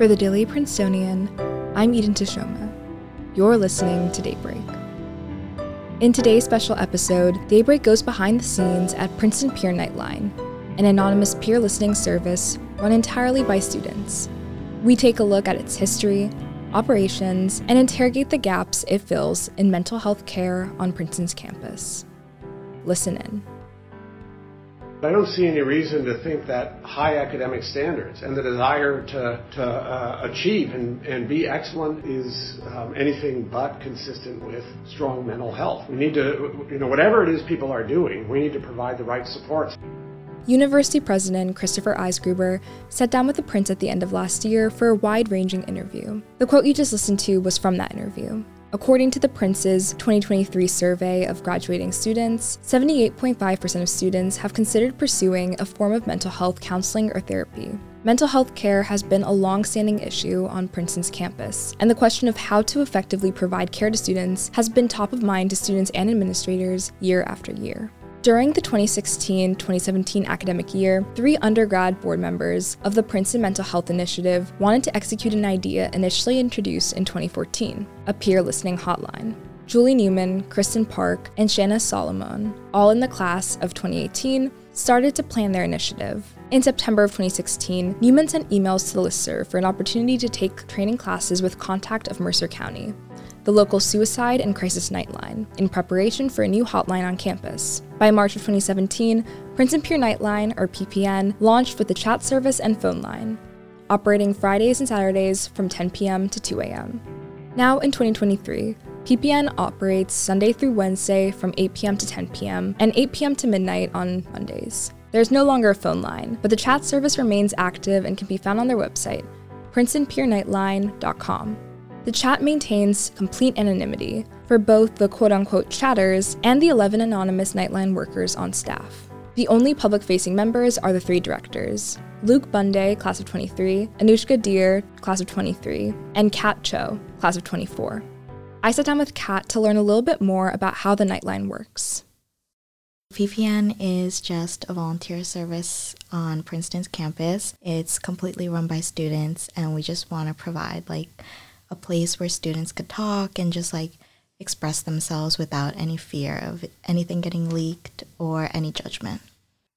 For the Daily Princetonian, I'm Eden Teshome. You're listening to Daybreak. In today's special episode, Daybreak goes behind the scenes at Princeton Peer Nightline, an anonymous peer listening service run entirely by students. We take a look at its history, operations, and interrogate the gaps it fills in mental health care on Princeton's campus. Listen in. I don't see any reason to think that high academic standards and the desire to, to uh, achieve and, and be excellent is um, anything but consistent with strong mental health. We need to, you know, whatever it is people are doing, we need to provide the right supports. University President Christopher Eisgruber sat down with the Prince at the end of last year for a wide ranging interview. The quote you just listened to was from that interview. According to the Prince's 2023 survey of graduating students, 78.5% of students have considered pursuing a form of mental health counseling or therapy. Mental health care has been a long standing issue on Princeton's campus, and the question of how to effectively provide care to students has been top of mind to students and administrators year after year. During the 2016 2017 academic year, three undergrad board members of the Princeton Mental Health Initiative wanted to execute an idea initially introduced in 2014 a peer listening hotline. Julie Newman, Kristen Park, and Shanna Solomon, all in the class of 2018, started to plan their initiative. In September of 2016, Newman sent emails to the listserv for an opportunity to take training classes with Contact of Mercer County, the local suicide and crisis nightline, in preparation for a new hotline on campus. By March of 2017, Princeton Peer Nightline, or PPN, launched with a chat service and phone line, operating Fridays and Saturdays from 10 p.m. to 2 a.m. Now in 2023, PPN operates Sunday through Wednesday from 8 p.m. to 10 p.m. and 8 p.m. to midnight on Mondays. There's no longer a phone line, but the chat service remains active and can be found on their website, princetonpeernightline.com. The chat maintains complete anonymity for both the quote unquote chatters and the 11 anonymous Nightline workers on staff. The only public facing members are the three directors Luke Bunday, class of 23, Anushka Deer, class of 23, and Kat Cho, class of 24. I sat down with Kat to learn a little bit more about how the Nightline works. PPN is just a volunteer service on Princeton's campus. It's completely run by students, and we just want to provide like a place where students could talk and just like express themselves without any fear of anything getting leaked or any judgment.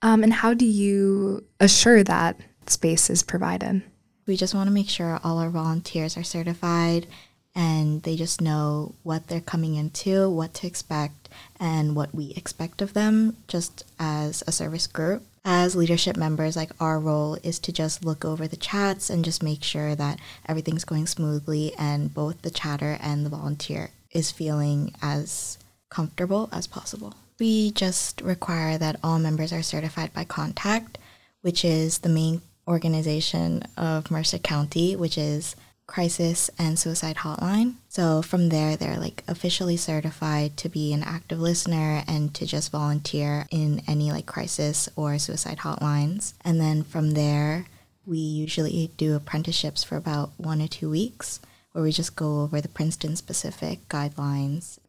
Um, and how do you assure that space is provided? We just want to make sure all our volunteers are certified and they just know what they're coming into, what to expect, and what we expect of them just as a service group as leadership members, like our role is to just look over the chats and just make sure that everything's going smoothly and both the chatter and the volunteer is feeling as comfortable as possible. We just require that all members are certified by Contact, which is the main organization of Mercer County, which is crisis and suicide hotline. So from there, they're like officially certified to be an active listener and to just volunteer in any like crisis or suicide hotlines. And then from there, we usually do apprenticeships for about one or two weeks where we just go over the Princeton specific guidelines.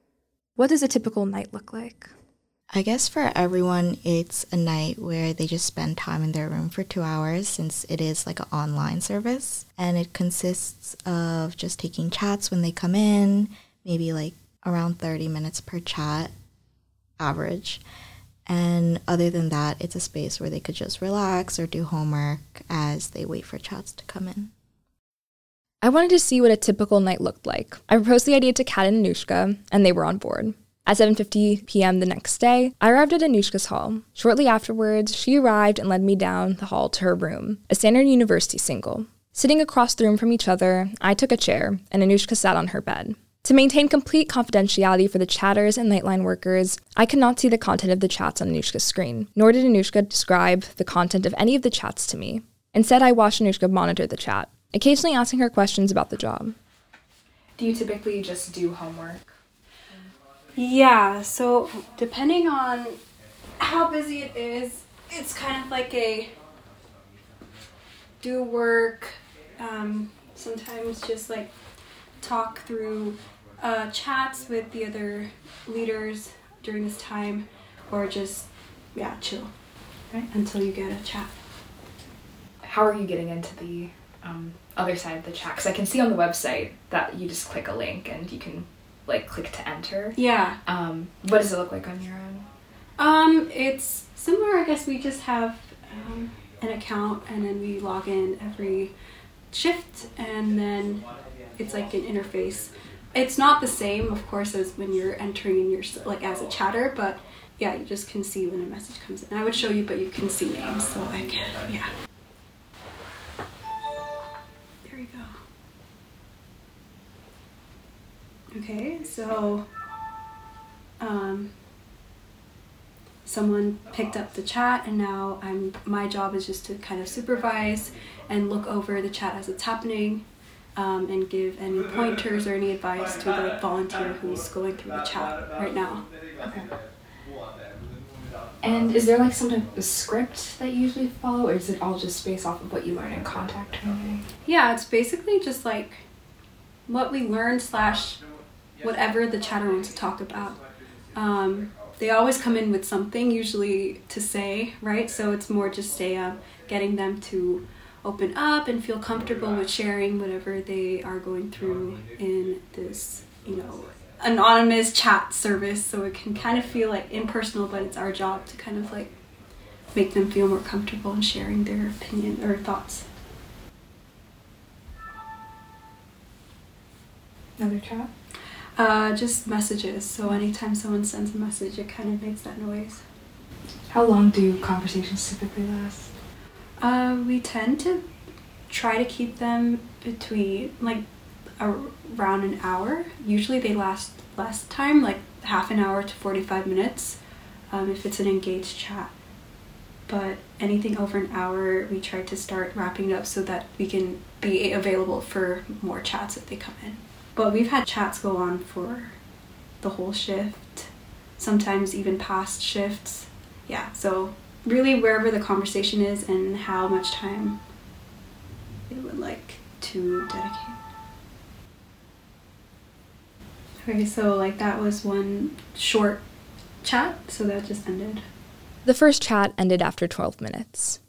What does a typical night look like? I guess for everyone, it's a night where they just spend time in their room for two hours since it is like an online service. And it consists of just taking chats when they come in, maybe like around 30 minutes per chat average. And other than that, it's a space where they could just relax or do homework as they wait for chats to come in. I wanted to see what a typical night looked like. I proposed the idea to Kat and Anushka, and they were on board. At 7:50 p.m. the next day, I arrived at Anushka's hall. Shortly afterwards, she arrived and led me down the hall to her room, a standard university single. Sitting across the room from each other, I took a chair, and Anushka sat on her bed. To maintain complete confidentiality for the chatters and Nightline workers, I could not see the content of the chats on Anushka's screen, nor did Anushka describe the content of any of the chats to me. Instead, I watched Anushka monitor the chat, occasionally asking her questions about the job. Do you typically just do homework? Yeah, so depending on how busy it is, it's kind of like a do work, um, sometimes just like talk through uh, chats with the other leaders during this time, or just, yeah, chill Right. until you get a chat. How are you getting into the um, other side of the chat? Because I can see on the website that you just click a link and you can like click to enter. Yeah. Um, what does it look like on your own? Um, it's similar. I guess we just have um, an account and then we log in every shift and then it's like an interface. It's not the same, of course, as when you're entering in your like as a chatter, but yeah, you just can see when a message comes in. I would show you, but you can see names, so I can, yeah. Okay, so um, someone picked up the chat and now I'm my job is just to kind of supervise and look over the chat as it's happening um, and give any pointers or any advice to the volunteer who's going through the chat right now. Okay. And is there like some type of script that you usually follow, or is it all just based off of what you learn in contact training? Yeah, it's basically just like what we learn slash whatever the chatter wants to talk about. Um, they always come in with something usually to say, right? So it's more just a uh, getting them to open up and feel comfortable with sharing whatever they are going through in this, you know, anonymous chat service. So it can kind of feel like impersonal, but it's our job to kind of like make them feel more comfortable in sharing their opinion or thoughts. Another chat? Uh, just messages. So anytime someone sends a message, it kind of makes that noise. How long do conversations typically last? Uh, we tend to try to keep them between like around an hour. Usually they last less time, like half an hour to 45 minutes um, if it's an engaged chat. But anything over an hour, we try to start wrapping it up so that we can be available for more chats if they come in. But we've had chats go on for the whole shift, sometimes even past shifts. Yeah, so really wherever the conversation is and how much time they would like to dedicate. Okay, so like that was one short chat, so that just ended. The first chat ended after 12 minutes.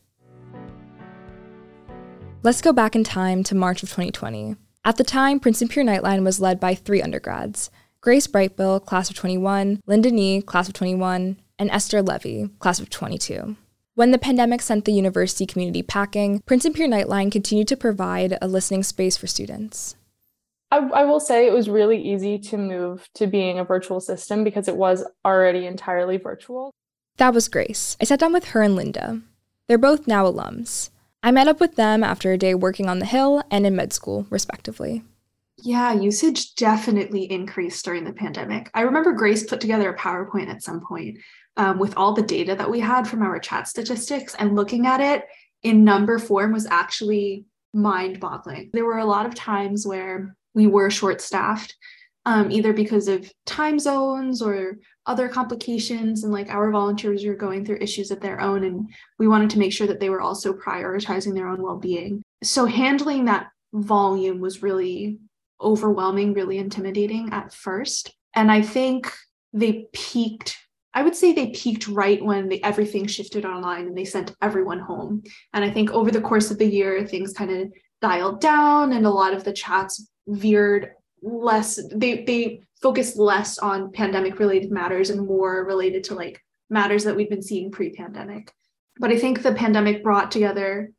Let's go back in time to March of 2020. At the time, Princeton Peer Nightline was led by three undergrads Grace Brightbill, class of 21, Linda Nee, class of 21, and Esther Levy, class of 22. When the pandemic sent the university community packing, Princeton Peer Nightline continued to provide a listening space for students. I, I, will say it was really easy to move to being a virtual system because it was already entirely virtual. That was Grace. I sat down with her and Linda. They're both now alums. I met up with them after a day working on the Hill and in med school, respectively. Yeah, usage definitely increased during the pandemic. I remember Grace put together a PowerPoint at some point um, with all the data that we had from our chat statistics, and looking at it in number form was actually mind boggling. There were a lot of times where we were short staffed, um, either because of time zones or other complications. And like our volunteers were going through issues of their own, and we wanted to make sure that they were also prioritizing their own well being. So handling that volume was really overwhelming, really intimidating at first. And I think they peaked I would say they peaked right when they, everything shifted online and they sent everyone home. And I think over the course of the year, things kind of dialed down and a lot of the chats veered less, they, they focused less on pandemic related matters and more related to like matters that we've been seeing pre pandemic. But I think the pandemic brought together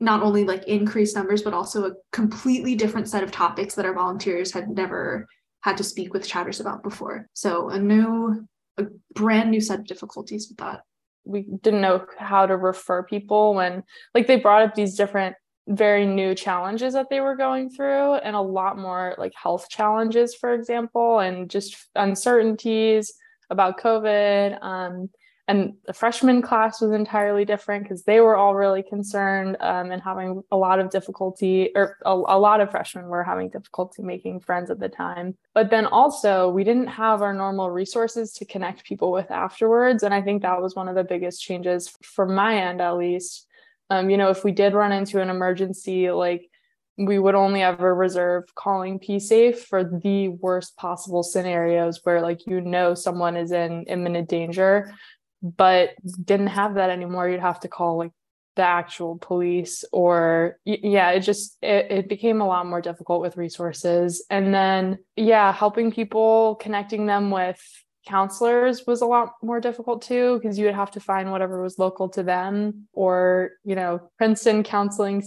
not only like increased numbers, but also a completely different set of topics that our volunteers had never had to speak with chatters about before. So a new a brand new set of difficulties with that. We didn't know how to refer people when, like, they brought up these different, very new challenges that they were going through, and a lot more like health challenges, for example, and just uncertainties about COVID. Um, and the freshman class was entirely different because they were all really concerned um, and having a lot of difficulty or a, a, lot of freshmen were having difficulty making friends at the time but then also we didn't have our normal resources to connect people with afterwards and i think that was one of the biggest changes from my end at least um, you know if we did run into an emergency like we would only ever reserve calling P safe for the worst possible scenarios where like you know someone is in imminent danger but didn't have that anymore. You'd have to call like the actual police or yeah it just it, it became a lot more difficult with resources. And then yeah helping people connecting them with counselors was a lot more difficult too because you would have to find whatever was local to them or you know princeton counseling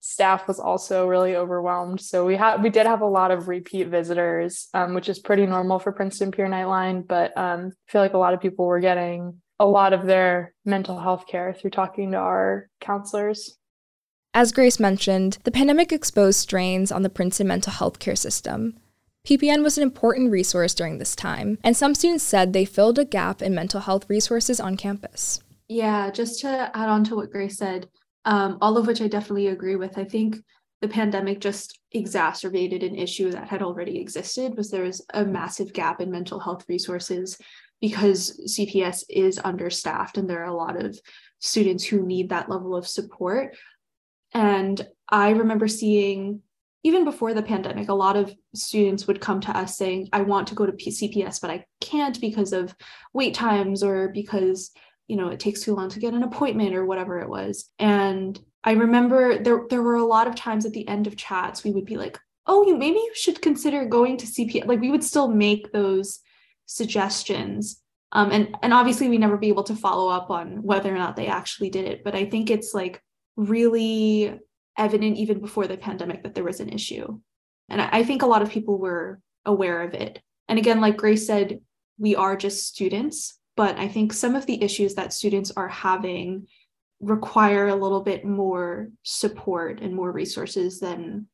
staff was also really overwhelmed so we had we did have a lot of repeat visitors um, which is pretty normal for princeton peer nightline but um, i feel like a lot of people were getting a lot of their mental health care through talking to our counselors. As Grace mentioned, the pandemic exposed strains on the Princeton mental health care system. PPN was an important resource during this time, and some students said they filled a gap in mental health resources on campus. Yeah, just to add on to what Grace said, um, all of which I definitely agree with. I think the pandemic just exacerbated an issue that had already existed was there was a massive gap in mental health resources because CPS is understaffed and there are a lot of students who need that level of support. And I remember seeing, even before the pandemic, a lot of students would come to us saying, I want to go to CPS, but I can't because of wait times or because you know it takes too long to get an appointment or whatever it was and i remember there there were a lot of times at the end of chats we would be like oh you maybe you should consider going to cps like we would still make those suggestions. Um, and and obviously we never be able to follow up on whether or not they actually did it. But I think it's like really evident even before the pandemic that there was an issue. And I, think a lot of people were aware of it. And again, like Grace said, we are just students, but I think some of the issues that students are having require a little bit more support and more resources than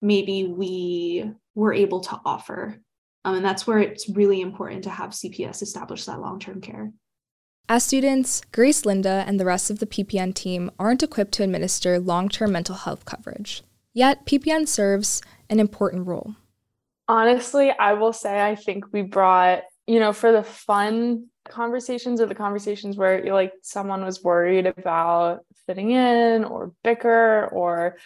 maybe we were able to offer um, and that's where it's really important to have CPS establish that long term care. As students, Grace Linda and the rest of the PPN team aren't equipped to administer long term mental health coverage. Yet, PPN serves an important role. Honestly, I will say I think we brought, you know, for the fun conversations or the conversations where like someone was worried about fitting in or bicker or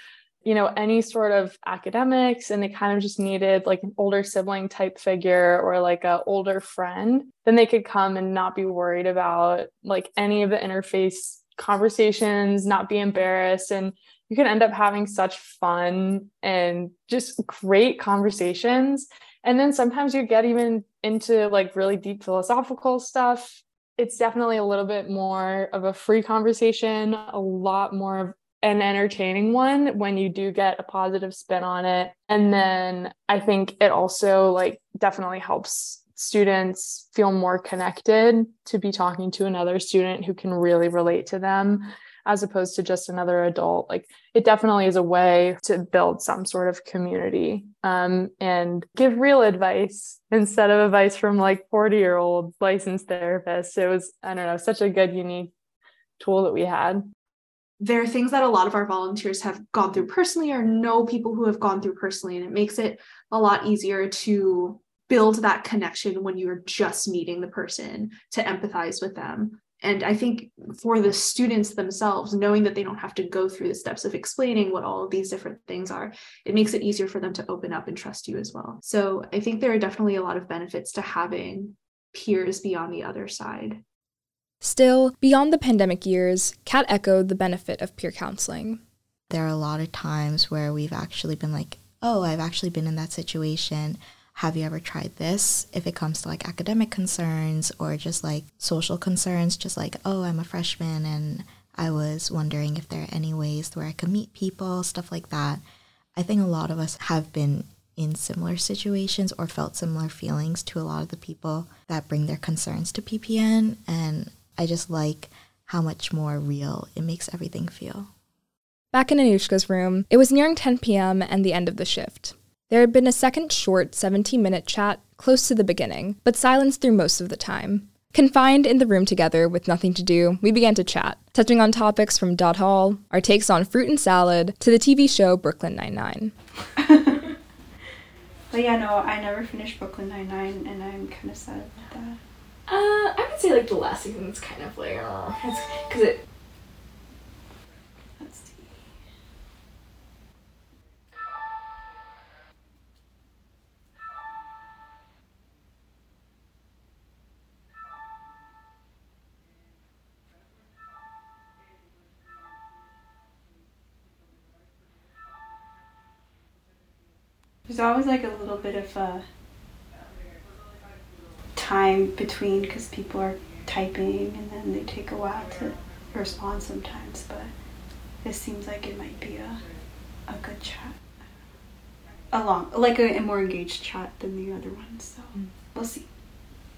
you know any sort of academics and they kind of just needed like an older sibling type figure or like a older friend then they could come and not be worried about like any of the interface conversations not be embarrassed and you can end up having such fun and just great conversations. And then sometimes you get even into like really deep philosophical stuff. It's definitely a little bit more of a free conversation a lot more an entertaining one when you do get a positive spin on it. And then I think it also like definitely helps students feel more connected to be talking to another student who can really relate to them as opposed to just another adult. Like it definitely is a way to build some sort of community um, and give real advice instead of advice from like 40 year old licensed therapists. It was i don't know such a good unique tool that we had there are things that a lot of our volunteers have gone through personally or know people who have gone through personally and it makes it a lot easier to build that connection when you're just meeting the person to empathize with them. And i think for the students themselves knowing that they don't have to go through the steps of explaining what all of these different things are it makes it easier for them to open up and trust you as well. So i think there are definitely a lot of benefits to having peers be on the other side Still, beyond the pandemic years, Kat echoed the benefit of peer counseling. There are a lot of times where we've actually been like, oh, I've actually been in that situation. Have you ever tried this? If it comes to like academic concerns or just like social concerns, just like, oh, I'm a freshman and I was wondering if there are any ways where I could meet people, stuff like that. I think a lot of us have been in similar situations or felt similar feelings to a lot of the people that bring their concerns to PPN. And I just like how much more real it makes everything feel. Back in Anushka's room, it was nearing 10 p.m. and the end of the shift. There had been a second short 17 minute chat close to the beginning, but silence through most of the time. Confined in the room together with nothing to do, we began to chat, touching on topics from Dod Hall, our takes on fruit and salad, to the TV show Brooklyn Nine-Nine. but yeah, no, I never finished Brooklyn Nine-Nine, and I'm kind of sad about that. Uh, I would say like the last season is kind of like, uh, oh, it's because it. There's always like a little bit of a. Uh time between because people are typing and then they take a while to respond sometimes, but this seems like it might be a, a good chat. A long, like a, a more engaged chat than the other ones, so mm. we'll see.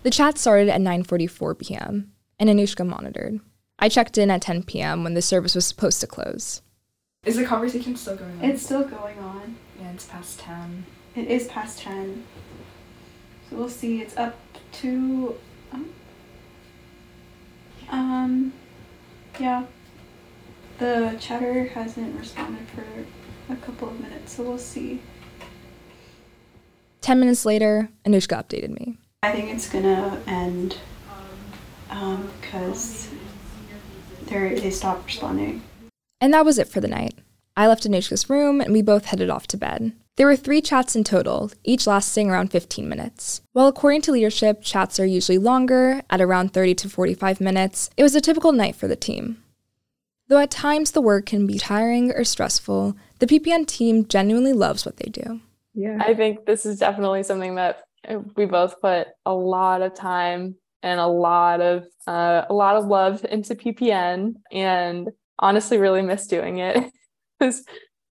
The chat started at 9:44 p.m. and Anushka monitored. I checked in at 10 p.m. when the service was supposed to close. Is the conversation still going on? It's still going on. Yeah, it's past 10. It is past 10. So we'll see. It's up to um, um yeah. The chatter hasn't responded for a couple of minutes, so we'll see. 10 minutes later, Anushka updated me. I think it's gonna end because um, they stopped responding. And that was it for the night. I left Anushka's room and we both headed off to bed. There were three chats in total, each lasting around 15 minutes. While according to leadership, chats are usually longer, at around 30 to 45 minutes, it was a typical night for the team. Though at times the work can be tiring or stressful, the PPN team genuinely loves what they do. Yeah. I think this is definitely something that we both put a lot of time and a lot of uh, a lot of love into PPN and honestly really miss doing it. it was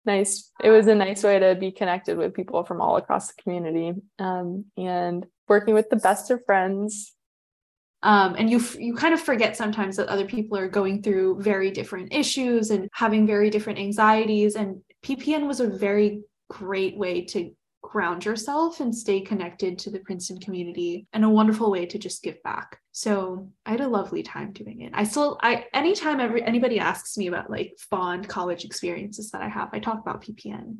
nice. It was a nice way to be connected with people from all across the community um, and working with the best of friends. Um, and you you kind of forget sometimes that other people are going through very different issues and having very different anxieties. And PPN was a very great way to ground yourself and stay connected to the Princeton community and a wonderful way to just give back. So I had a lovely time doing it. I still I anytime every anybody asks me about like fond college experiences that I have, I talk about PPN.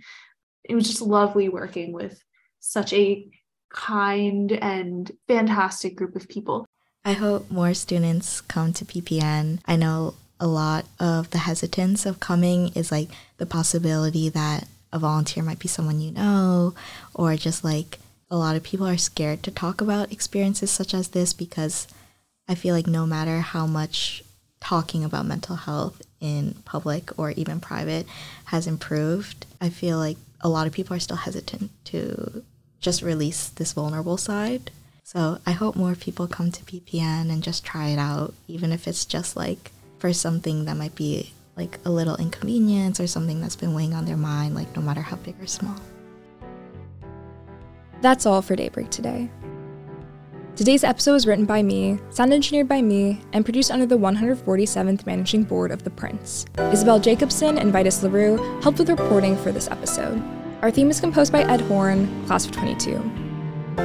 It was just lovely working with such a kind and fantastic group of people. I hope more students come to PPN. I know a lot of the hesitance of coming is like the possibility that a volunteer might be someone you know, or just like a lot of people are scared to talk about experiences such as this because I feel like no matter how much talking about mental health in public or even private has improved, I feel like a lot of people are still hesitant to just release this vulnerable side. So I hope more people come to PPN and just try it out, even if it's just like for something that might be like a little inconvenience or something that's been weighing on their mind, like no matter how big or small. That's all for Daybreak today. Today's episode was written by me, sound engineered by me, and produced under the 147th Managing Board of The Prince. Isabel Jacobson and Vitus Larrieu helped with reporting for this episode. Our theme is composed by Ed Horn, class of 22.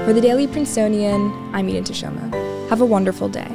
For the Daily Princetonian, I'm Eden Teshome. Have a wonderful day.